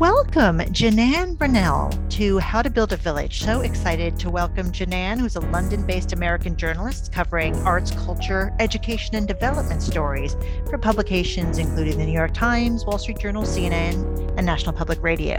welcome Janan Brunell to How to Build a Village. So excited to welcome Janan, who's a London based American journalist covering arts, culture, education, and development stories for publications including the New York Times, Wall Street Journal, CNN, and National Public Radio.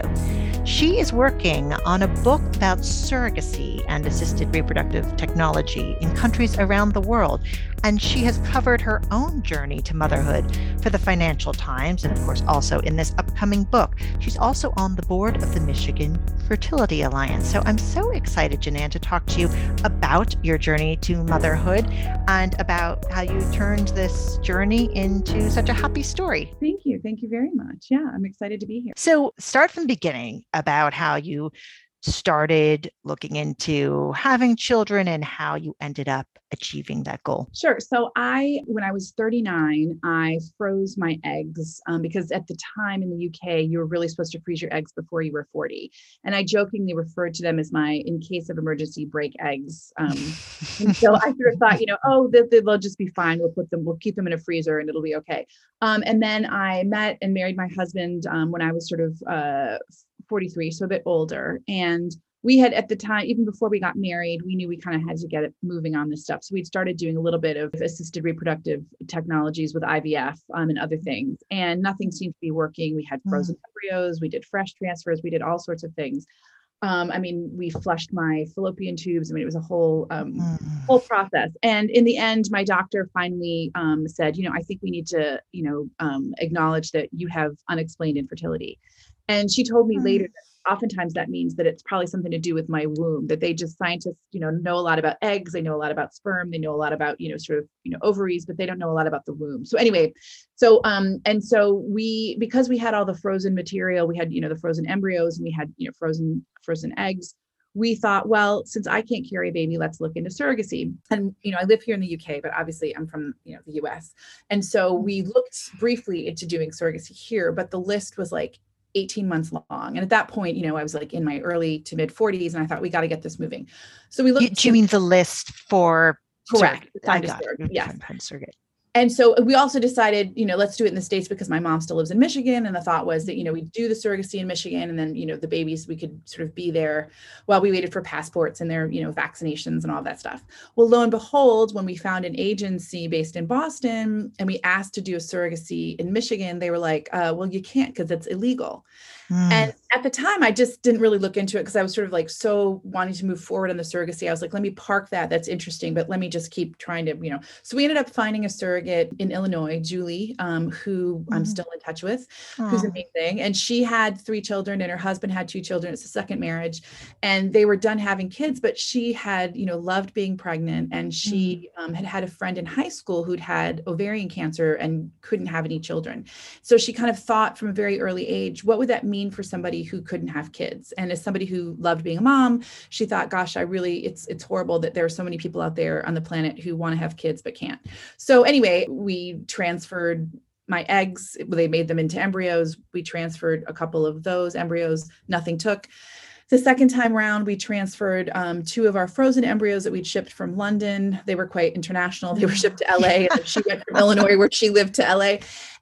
She is working on a book about surrogacy and assisted reproductive technology in countries around the world. And she has covered her own journey to motherhood for the Financial Times, and of course, also in this upcoming book. She's also on the board of the Michigan Fertility Alliance. So I'm so excited, Janan, to talk to you about your journey to motherhood and about how you turned this journey into such a happy story. Thank you. Thank you very much. Yeah, I'm excited to be here. So start from the beginning about how you started looking into having children and how you ended up achieving that goal? Sure. So I, when I was 39, I froze my eggs um, because at the time in the UK, you were really supposed to freeze your eggs before you were 40. And I jokingly referred to them as my, in case of emergency, break eggs. Um, and so I sort of thought, you know, oh, they, will just be fine. We'll put them, we'll keep them in a freezer and it'll be okay. Um, and then I met and married my husband um, when I was sort of uh, 43, so a bit older. And we had at the time, even before we got married, we knew we kind of had to get it moving on this stuff. So we'd started doing a little bit of assisted reproductive technologies with IVF um, and other things, and nothing seemed to be working. We had hmm. frozen mm. embryos, we did fresh transfers, we did all sorts of things. Um, I mean, we flushed my fallopian tubes. I mean, it was a whole um, mm. whole process. And in the end, my doctor finally um, said, you know, I think we need to, you know, um, acknowledge that you have unexplained infertility. And she told me mm. later that oftentimes that means that it's probably something to do with my womb that they just scientists you know know a lot about eggs they know a lot about sperm they know a lot about you know sort of you know ovaries but they don't know a lot about the womb. So anyway so um and so we because we had all the frozen material we had you know the frozen embryos and we had you know frozen frozen eggs we thought well since i can't carry a baby let's look into surrogacy. And you know i live here in the uk but obviously i'm from you know the us and so we looked briefly into doing surrogacy here but the list was like 18 months long. And at that point, you know, I was like in my early to mid 40s and I thought we got to get this moving. So we looked. You, do you mean the list for correct? I got it. Yes. Surrogate and so we also decided you know let's do it in the states because my mom still lives in michigan. And the thought was that you know we do the surrogacy in michigan and then you know the babies we could sort of be there while we waited for passports and their you know vaccinations and all that stuff. Well lo and behold when we found an agency based in boston and we asked to do a surrogacy in michigan they were like uh, well you can't because it's illegal. Mm. And at the time, I just didn't really look into it because I was sort of like so wanting to move forward on the surrogacy. I was like, let me park that. That's interesting, but let me just keep trying to, you know. So we ended up finding a surrogate in Illinois, Julie, um, who mm. I'm still in touch with, Aww. who's amazing. And she had three children, and her husband had two children. It's a second marriage, and they were done having kids. But she had, you know, loved being pregnant, and she mm. um, had had a friend in high school who'd had ovarian cancer and couldn't have any children. So she kind of thought from a very early age, what would that mean for somebody who couldn't have kids. And as somebody who loved being a mom she thought gosh i really it's it's horrible that there are so many people out there on the planet who want to have kids but can't. So anyway we transferred my eggs. They made them into embryos. We transferred a couple of those embryos. Nothing took the second time around, we transferred um, two of our frozen embryos that we'd shipped from London. They were quite international. They were shipped to LA. and she went from Illinois, where she lived, to LA,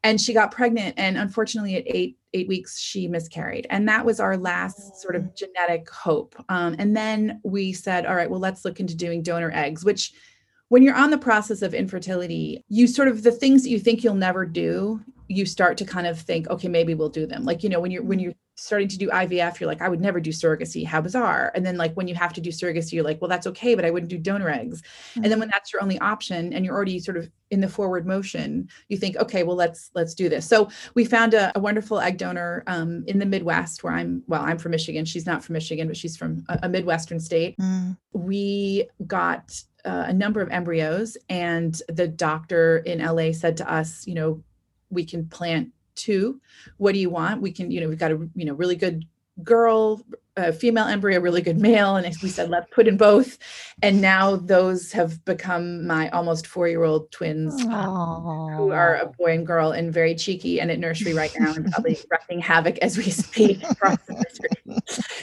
and she got pregnant. And unfortunately, at eight eight weeks, she miscarried, and that was our last sort of oh. genetic hope. Um, and then we said, all right, well, let's look into doing donor eggs, which when you're on the process of infertility, you sort of the things that you think you'll never do, you start to kind of think, okay, maybe we'll do them. Like, you know, when you're when you're starting to do IVF, you're like, I would never do surrogacy. How bizarre. And then like when you have to do surrogacy, you're like, well, that's okay, but I wouldn't do donor eggs. Mm-hmm. And then when that's your only option and you're already sort of in the forward motion, you think, okay, well, let's let's do this. So we found a, a wonderful egg donor um, in the Midwest where I'm, well, I'm from Michigan. She's not from Michigan, but she's from a, a Midwestern state. Mm. We got uh, a number of embryos and the doctor in LA said to us, you know, we can plant two what do you want? We can you know we've got a you know really good girl a female embryo really good male and we said let's put in both. And now those have become my almost four year old twins Aww. who are a boy and girl and very cheeky and at nursery right now and probably wreaking havoc as we speak across the nursery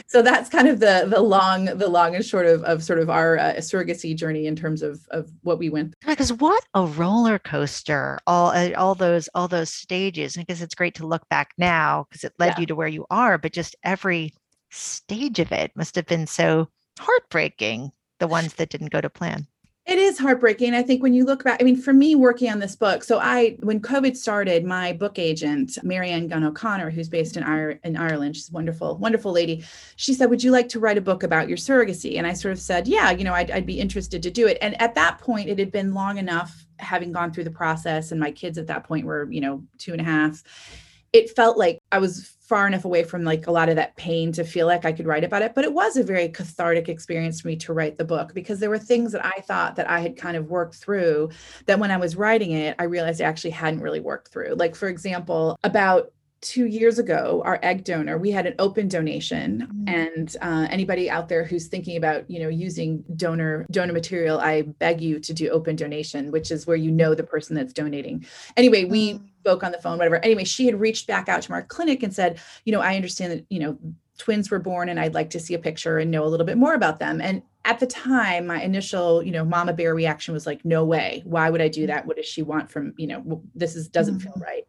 so that's kind of the the long the long and short of, of sort of our uh, surrogacy journey in terms of of what we went through. because what a roller coaster all uh, all those all those stages because it's great to look back now because it led yeah. you to where you are but just every stage of it must have been so heartbreaking the ones that didn't go to plan it is heartbreaking. I think when you look back, I mean, for me working on this book, so I, when COVID started, my book agent, Marianne Gunn O'Connor, who's based in, in Ireland, she's a wonderful, wonderful lady. She said, Would you like to write a book about your surrogacy? And I sort of said, Yeah, you know, I'd, I'd be interested to do it. And at that point, it had been long enough having gone through the process, and my kids at that point were, you know, two and a half. It felt like I was far enough away from like a lot of that pain to feel like I could write about it. But it was a very cathartic experience for me to write the book because there were things that I thought that I had kind of worked through that when I was writing it, I realized I actually hadn't really worked through. Like, for example, about two years ago our egg donor we had an open donation mm. and uh, anybody out there who's thinking about you know using donor donor material i beg you to do open donation which is where you know the person that's donating anyway we mm. spoke on the phone whatever anyway she had reached back out to our clinic and said you know i understand that you know twins were born and i'd like to see a picture and know a little bit more about them and at the time my initial you know mama bear reaction was like no way why would i do mm. that what does she want from you know this is doesn't mm-hmm. feel right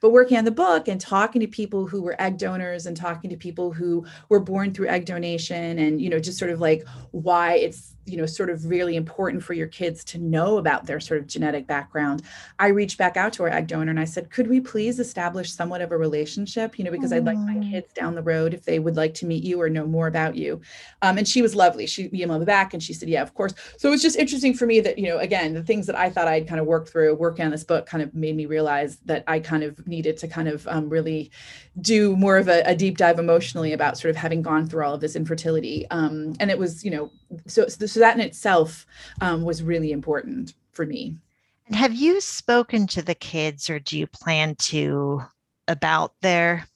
but working on the book and talking to people who were egg donors and talking to people who were born through egg donation and you know just sort of like why it's you know sort of really important for your kids to know about their sort of genetic background i reached back out to our egg donor and i said could we please establish somewhat of a relationship? You know because i'd like my kids down the road if they would like to meet you or know more about you. Um, and she was lovely. She emailed me back and she said yeah of course. So it was just interesting for me that you know again the things that i thought i'd kind of worked through working on this book kind of made me realize that i kind of needed to kind of um, really do more of a, a, deep dive emotionally about sort of having gone through all of this infertility. Um, and it was you know so, so so that in itself um, was really important for me. And have you spoken to the kids or do you plan to about their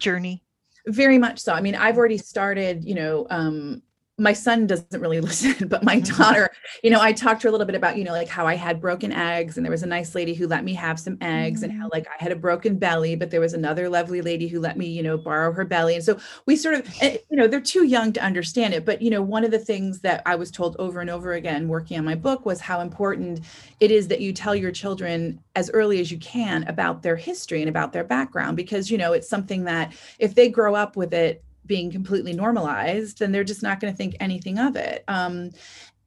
journey? Very much so. I mean, I've already started, you know, um, my son doesn't really listen, but my mm-hmm. daughter, you know, I talked to her a little bit about, you know, like how I had broken eggs and there was a nice lady who let me have some eggs mm-hmm. and how mm-hmm. like I had a broken belly, but there was another lovely lady who let me, you know, borrow her belly. And so we sort of, eh, you know, they're too young to understand it. But, you know, one of the things that I was told over and over again working on my book was how important it is that you tell your children as early as you can about their history and about their background, because, you know, it's something that if they grow up with it, being completely normalized, then they're just not going to think anything of it. Um,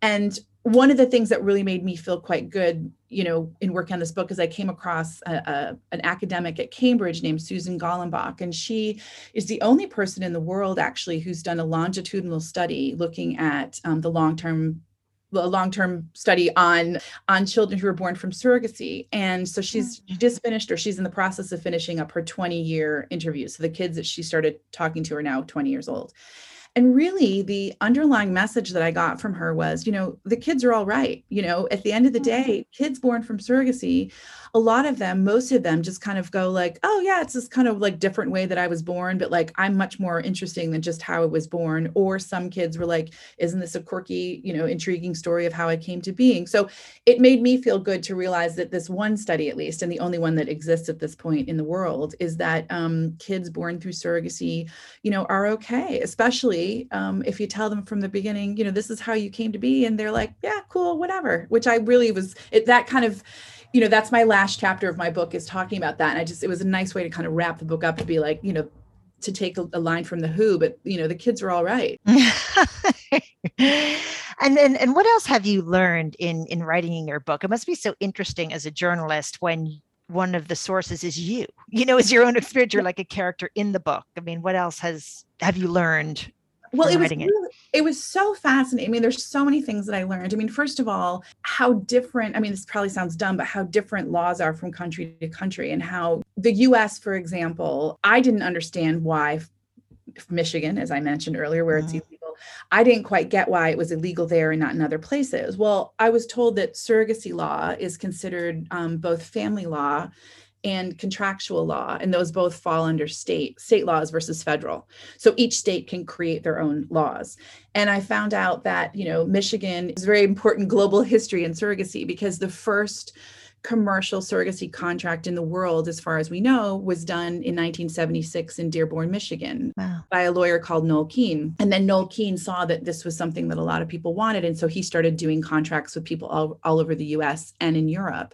and one of the things that really made me feel quite good, you know, in working on this book is I came across a, a, an academic at Cambridge named Susan Golombok, and she is the only person in the world actually who's done a longitudinal study looking at um, the long-term a long-term study on on children who were born from surrogacy. And so she's hmm. she just finished or she's in the process of finishing up her 20 year interview. So the kids that she started talking to are now 20 years old and really the underlying message that i got from her was you know the kids are all right you know at the end of the day kids born from surrogacy a lot of them, most of them just kind of go like, oh yeah, it's this kind of like different way that I was born, but like I'm much more interesting than just how I was born. Or some kids were like, isn't this a quirky, you know, intriguing story of how I came to being? So it made me feel good to realize that this one study, at least, and the only one that exists at this point in the world, is that um, kids born through surrogacy, you know, are okay, especially um, if you tell them from the beginning, you know, this is how you came to be, and they're like, yeah, cool, whatever. Which I really was it, that kind of you know that's my last chapter of my book is talking about that and i just it was a nice way to kind of wrap the book up to be like you know to take a, a line from the who but you know the kids are all right. And then and what else have you learned in in writing your book? It must be so interesting as a journalist when one of the sources is you. You know is your own experience you're like a character in the book. I mean what else has have you learned well it was really, it. it was so fascinating i mean there's so many things that i learned i mean first of all how different i mean this probably sounds dumb but how different laws are from country to country and how the us for example i didn't understand why michigan as i mentioned earlier where it's mm-hmm. illegal i didn't quite get why it was illegal there and not in other places well i was told that surrogacy law is considered um, both family law and contractual law and those both fall under state state laws versus federal. So each state can create their own laws. And i found out that you know michigan is very important global history in surrogacy because the first commercial surrogacy contract in the world, as far as we know, was done in 1976 in Dearborn, Michigan wow. by a lawyer called Noel Keane. And then Noel Keane saw that this was something that a lot of people wanted. And so he started doing contracts with people all, all over the US and in Europe.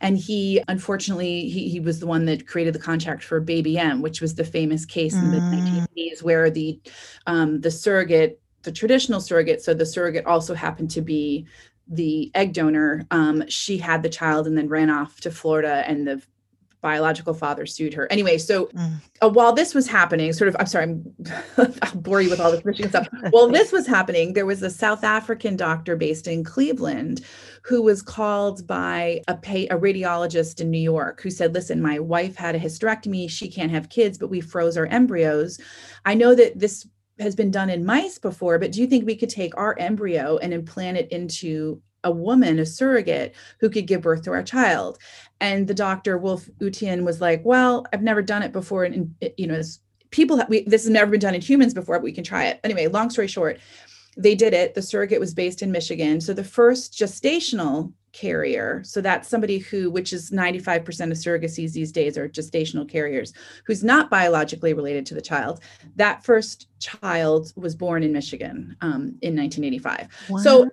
And he, unfortunately, he, he was the one that created the contract for Baby M, which was the famous case mm. in the 1980s where the um, the surrogate the traditional surrogate, so the surrogate also happened to be the egg donor, um, she had the child and then ran off to Florida, and the biological father sued her. Anyway, so mm. uh, while this was happening, sort of, I'm sorry, I'm, I'll bore you with all this Michigan stuff. While this was happening, there was a South African doctor based in Cleveland who was called by a, pay, a radiologist in New York who said, Listen, my wife had a hysterectomy. She can't have kids, but we froze our embryos. I know that this has been done in mice before, but do you think we could take our embryo and implant it into a woman, a surrogate, who could give birth to our child? And the doctor, Wulf Utian, was like, Well, I've never done it before. And, you know, people, have, we, this has never been done in humans before, but we can try it. Anyway, long story short, they did it. The surrogate was based in Michigan. So the first gestational carrier. So that's somebody who, which is 95% of surrogacies these days are gestational carriers, who's not biologically related to the child. That first child was born in Michigan um, in 1985. Wow. So,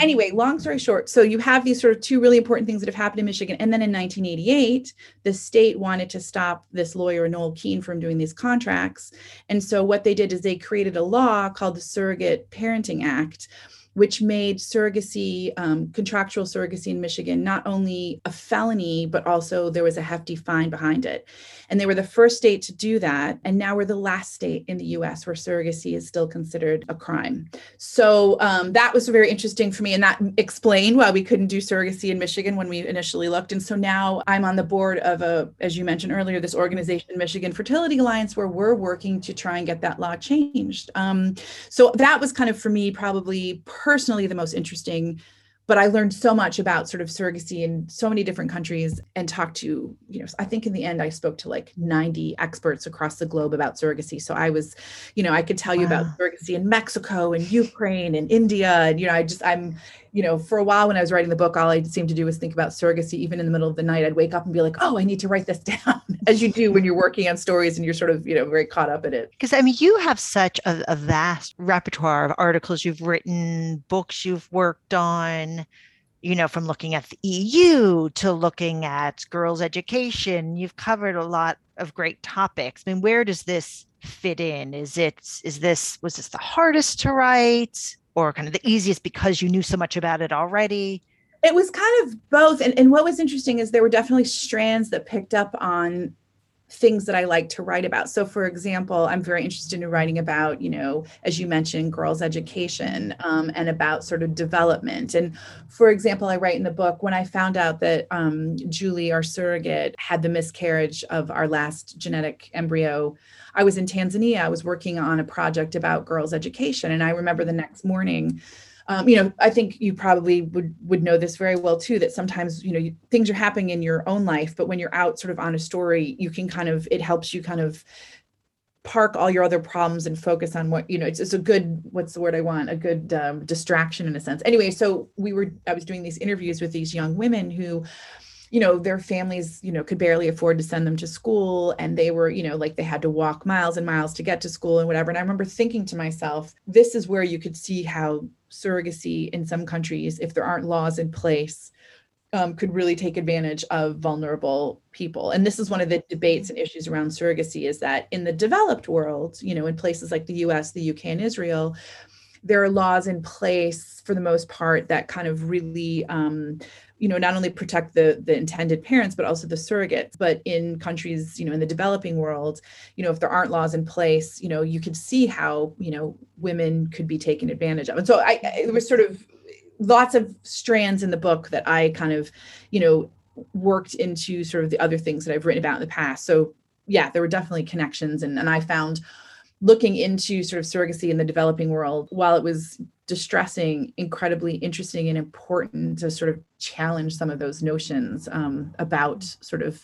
anyway, long story short, so you have these sort of two really important things that have happened in Michigan. And then in 1988, the state wanted to stop this lawyer, Noel Keane, from doing these contracts. And so, what they did is they created a law called the Surrogate Parenting Act which made surrogacy, um, contractual surrogacy in Michigan, not only a felony, but also there was a hefty fine behind it. And they were the first state to do that. And now we're the last state in the US where surrogacy is still considered a crime. So um, that was very interesting for me. And that explained why we couldn't do surrogacy in Michigan when we initially looked. And so now I'm on the board of a, as you mentioned earlier, this organization, Michigan Fertility Alliance, where we're working to try and get that law changed. Um, so that was kind of for me probably personally the most interesting but I learned so much about sort of surrogacy in so many different countries and talked to, you know, I think in the end I spoke to like 90 experts across the globe about surrogacy. So I was, you know, I could tell you wow. about surrogacy in Mexico and Ukraine and India. And, you know, I just, I'm, you know, for a while when I was writing the book, all I seemed to do was think about surrogacy. Even in the middle of the night, I'd wake up and be like, oh, I need to write this down, as you do when you're working on stories and you're sort of, you know, very caught up in it. Because I mean, you have such a, a vast repertoire of articles you've written, books you've worked on you know, from looking at the EU to looking at girls' education. You've covered a lot of great topics. I mean, where does this fit in? Is it is this was this the hardest to write? Or kind of the easiest because you knew so much about it already? It was kind of both. And, and what was interesting is there were definitely strands that picked up on things that I like to write about. So, for example, I'm very interested in writing about, you know, as you mentioned, girls' education um, and about sort of development. And for example, I write in the book when I found out that um, Julie, our surrogate, had the miscarriage of our last genetic embryo. I was in Tanzania. I was working on a project about girls' education. And I remember the next morning, um, you know, I think you probably would would know this very well too. That sometimes you know you, things are happening in your own life, but when you're out sort of on a story, you can kind of it helps you kind of park all your other problems and focus on what you know it's, it's a good what's the word i want a good um, distraction in a sense anyway so we were i was doing these interviews with these young women who you know their families you know could barely afford to send them to school and they were you know like they had to walk miles and miles to get to school and whatever and i remember thinking to myself this is where you could see how surrogacy in some countries if there aren't laws in place um, could really take advantage of vulnerable people. And this is one of the debates and issues around surrogacy is that in the developed world you know in places like the us the uk and israel there are laws in place for the most part that kind of really um, you know not only protect the the intended parents but also the surrogates. But in countries you know in the developing world you know if there aren't laws in place you know you could see how you know women could be taken advantage of. And so i it was sort of lots of strands in the book that i kind of you know worked into sort of the other things that i've written about in the past. So yeah there were definitely connections and and i found looking into sort of surrogacy in the developing world while it was distressing incredibly interesting and important to sort of challenge some of those notions um, about sort of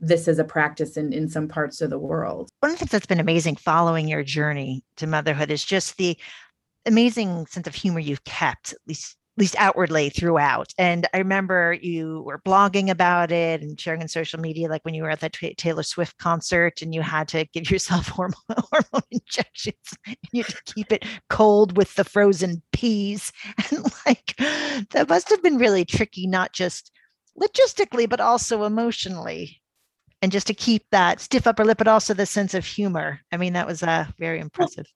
this as a practice in, in some parts of the world. One of the things that's been amazing following your journey to motherhood is just the amazing sense of humor you've kept at least least outwardly throughout. And I remember you were blogging about it and sharing on social media, like when you were at that Taylor Swift concert and you had to give yourself hormone, hormone injections you had to keep it cold with the frozen peas. And like that must have been really tricky, not just logistically, but also emotionally. And just to keep that stiff upper lip, but also the sense of humor. I mean, that was uh, very impressive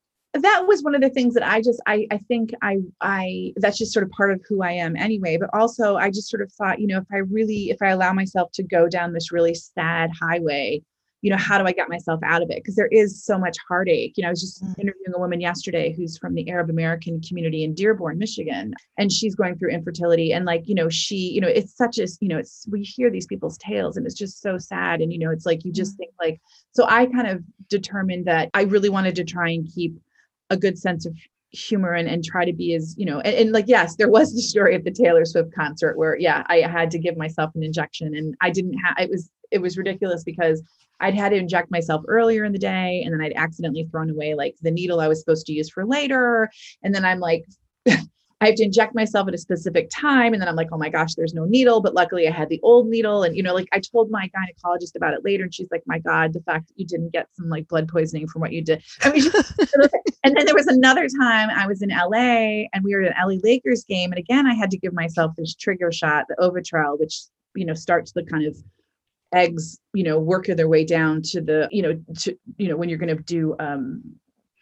that was one of the things that I just I I think I I that's just sort of part of who I am anyway. But also I just sort of thought, you know, if I really if I allow myself to go down this really sad highway, you know, how do I get myself out of it? Because there is so much heartache. You know, I was just mm. interviewing a woman yesterday who's from the Arab American community in Dearborn, Michigan, and she's going through infertility. And like, you know, she, you know, it's such a, you know, it's we hear these people's tales and it's just so sad. And, you know, it's like you just mm. think like, so I kind of determined that I really wanted to try and keep a good sense of humor and, and try to be as you know and, and, like yes there was the story of the taylor swift concert where yeah i had to give myself an injection and i didn't have it was it was ridiculous because i'd had to inject myself earlier in the day and then i'd accidentally thrown away like the needle i was supposed to use for later. And then i'm like I have to inject myself at a specific time. And then I'm like, oh my gosh, there's no needle. But luckily I had the old needle. And, you know, like I told my gynecologist about it later. And she's like, my God, the fact that you didn't get some like blood poisoning from what you did. I mean, and then there was another time I was in LA and we were at an LA Lakers game. And again, I had to give myself this trigger shot, the Ovitrel, which, you know, starts the kind of eggs, you know, working their way down to the, you know, to, you know, when you're going to do, um,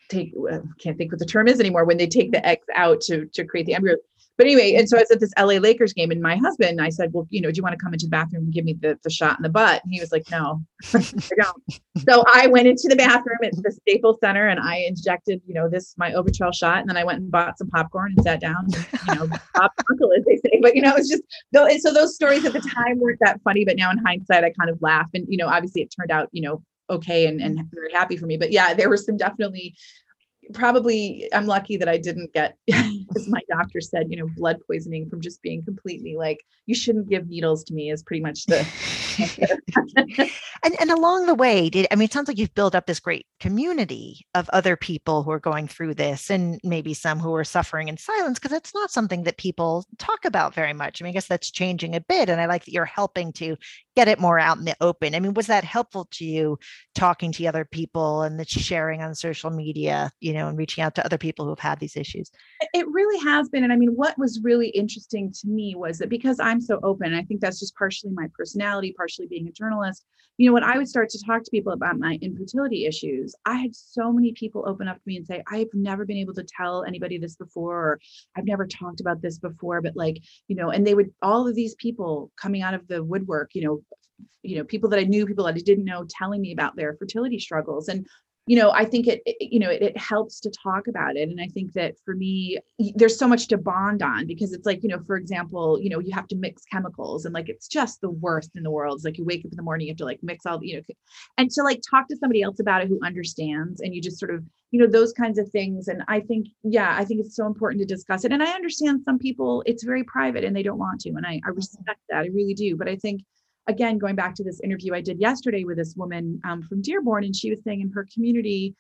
take uh, can't think what the term is anymore when they take the eggs out to to create the embryo. But anyway and so i was at this la lakers game and my husband i said well you know do you want to come into the bathroom and give me the, the shot in the butt? And he was like no. I don't. So i went into the bathroom at the staples center and i injected you know this my Ovitrel shot and then i went and bought some popcorn and sat down and, you know pop uncle as they say. But you know it's just though so those stories at the time weren't that funny but now in hindsight i kind of laugh. And you know obviously it turned out you know okay and, and very happy for me. But yeah, there were some definitely probably I'm lucky that I didn't get, as my doctor said, you know, blood poisoning from just being completely like, you shouldn't give needles to me is pretty much the. and and along the way, did I mean, it sounds like you've built up this great community of other people who are going through this, and maybe some who are suffering in silence because it's not something that people talk about very much. I mean, I guess that's changing a bit, and I like that you're helping to get it more out in the open. I mean, was that helpful to you talking to other people and the sharing on social media, you know, and reaching out to other people who've had these issues? It really has been. And I mean, what was really interesting to me was that because I'm so open, I think that's just partially my personality, partially being a journalist. You know, when I would start to talk to people about my infertility issues, I had so many people open up to me and say, I've never been able to tell anybody this before, or I've never talked about this before, but like, you know, and they would, all of these people coming out of the woodwork, you know, you know people that i knew people that i didn't know telling me about their fertility struggles and you know i think it, it you know it, it, helps to talk about it. And i think that for me there's so much to bond on because it's like you know for example you know you have to mix chemicals and like it's just the worst in the world. It's like you wake up in the morning you have to like mix all the, you know and to like talk to somebody else about it who understands and you just sort of you know those kinds of things. And i think yeah i think it's so important to discuss it. And i understand some people it's very private and they don't want to. And i, I mm-hmm. respect that. I really do. But i think again, going back to this interview I did yesterday with this woman um, from Dearborn, and she was saying in her community,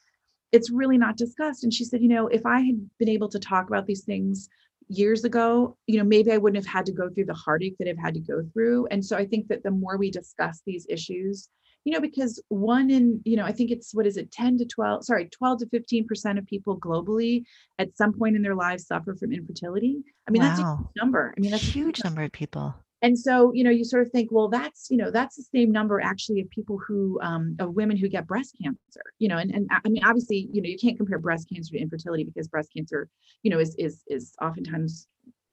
it's really not discussed. And she said, you know, if I had been able to talk about these things years ago, you know, maybe I wouldn't have had to go through the heartache that I've had to go through. And so I think that the more we discuss these issues, you know, because one in, you know, I think it's what is it, 10 to 12, sorry, 12 to 15% of people globally at some point in their lives suffer from infertility. I mean, wow. that's a number. I mean, that's a huge number of people and so you know you sort of think well that's you know that's the same number actually of people who um, of women who get breast cancer you know and, and i mean obviously you know you can't compare breast cancer to infertility because breast cancer you know is is is oftentimes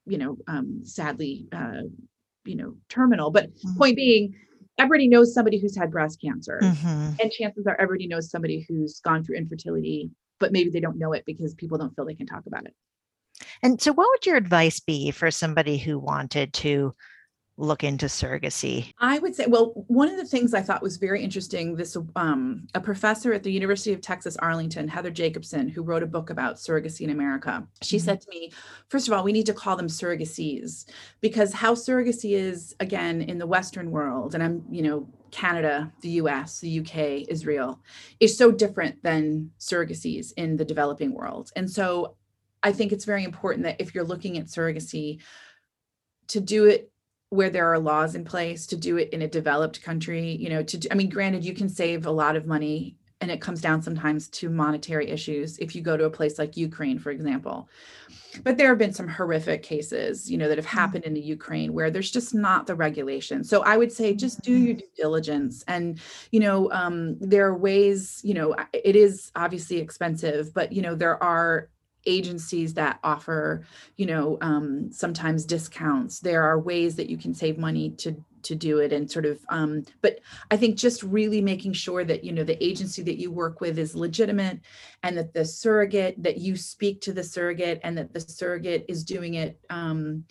you know um, sadly uh, you know terminal but mm-hmm. point being everybody knows somebody who's had breast cancer mm-hmm. and chances are everybody knows somebody who's gone through infertility but maybe they don't know it because people don't feel they can talk about it and so what would your advice be for somebody who wanted to look into surrogacy? I would say, well, one of the things I thought was very interesting, this um, a professor at the University of Texas Arlington, Heather Jacobson, who wrote a book about surrogacy in America. She mm-hmm. said to me, first of all, we need to call them surrogacies because how surrogacy is again in the Western world, and I'm, you know, Canada, the US, the UK, Israel, is so different than surrogacies in the developing world. And so I think it's very important that if you're looking at surrogacy, to do it where there are laws in place to do it in a developed country you know to do, i mean granted you can save a lot of money and it comes down sometimes to monetary issues if you go to a place like Ukraine for example but there have been some horrific cases you know that have mm-hmm. happened in the Ukraine where there's just not the regulation so i would say just do your mm-hmm. due diligence and you know um, there are ways you know it is obviously expensive but you know there are agencies that offer you know um, sometimes discounts. There are ways that you can save money to to do it and sort of um, but i think just really making sure that you know the agency that you work with is legitimate and that the surrogate that you speak to the surrogate and that the surrogate is doing it um,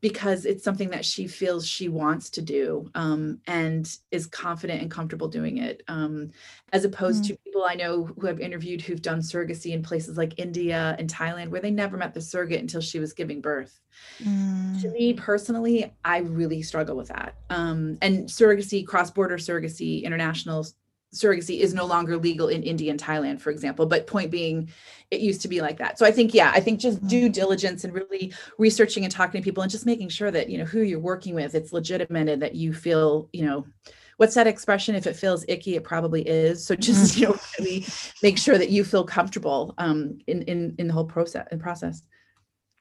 because it's something that she feels she wants to do um, and is confident and comfortable doing it um, as opposed mm-hmm. to people i know who have interviewed who've done surrogacy in places like india and thailand where they never met the surrogate until she was giving birth mm. to me personally i really struggle with that um, and surrogacy cross-border surrogacy international surrogacy is no longer legal in India and Thailand, for example. But point being, it used to be like that. So I think, yeah, I think just due mm-hmm. diligence and really researching and talking to people and just making sure that, you know, who you're working with, it's legitimate and that you feel, you know, what's that expression? If it feels icky, it probably is. So just, mm-hmm. you know, really make sure that you feel comfortable um, in, in, in the whole process and process.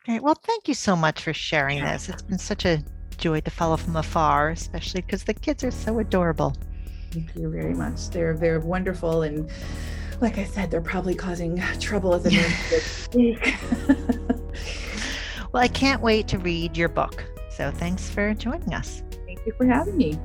Great. Well, thank you so much for sharing this. It's been such a joy to follow from afar, especially because the kids are so adorable. Thank you very much. They're they're wonderful and like I said, they're probably causing trouble at the week. well, I can't wait to read your book. So thanks for joining us. Thank you for having me.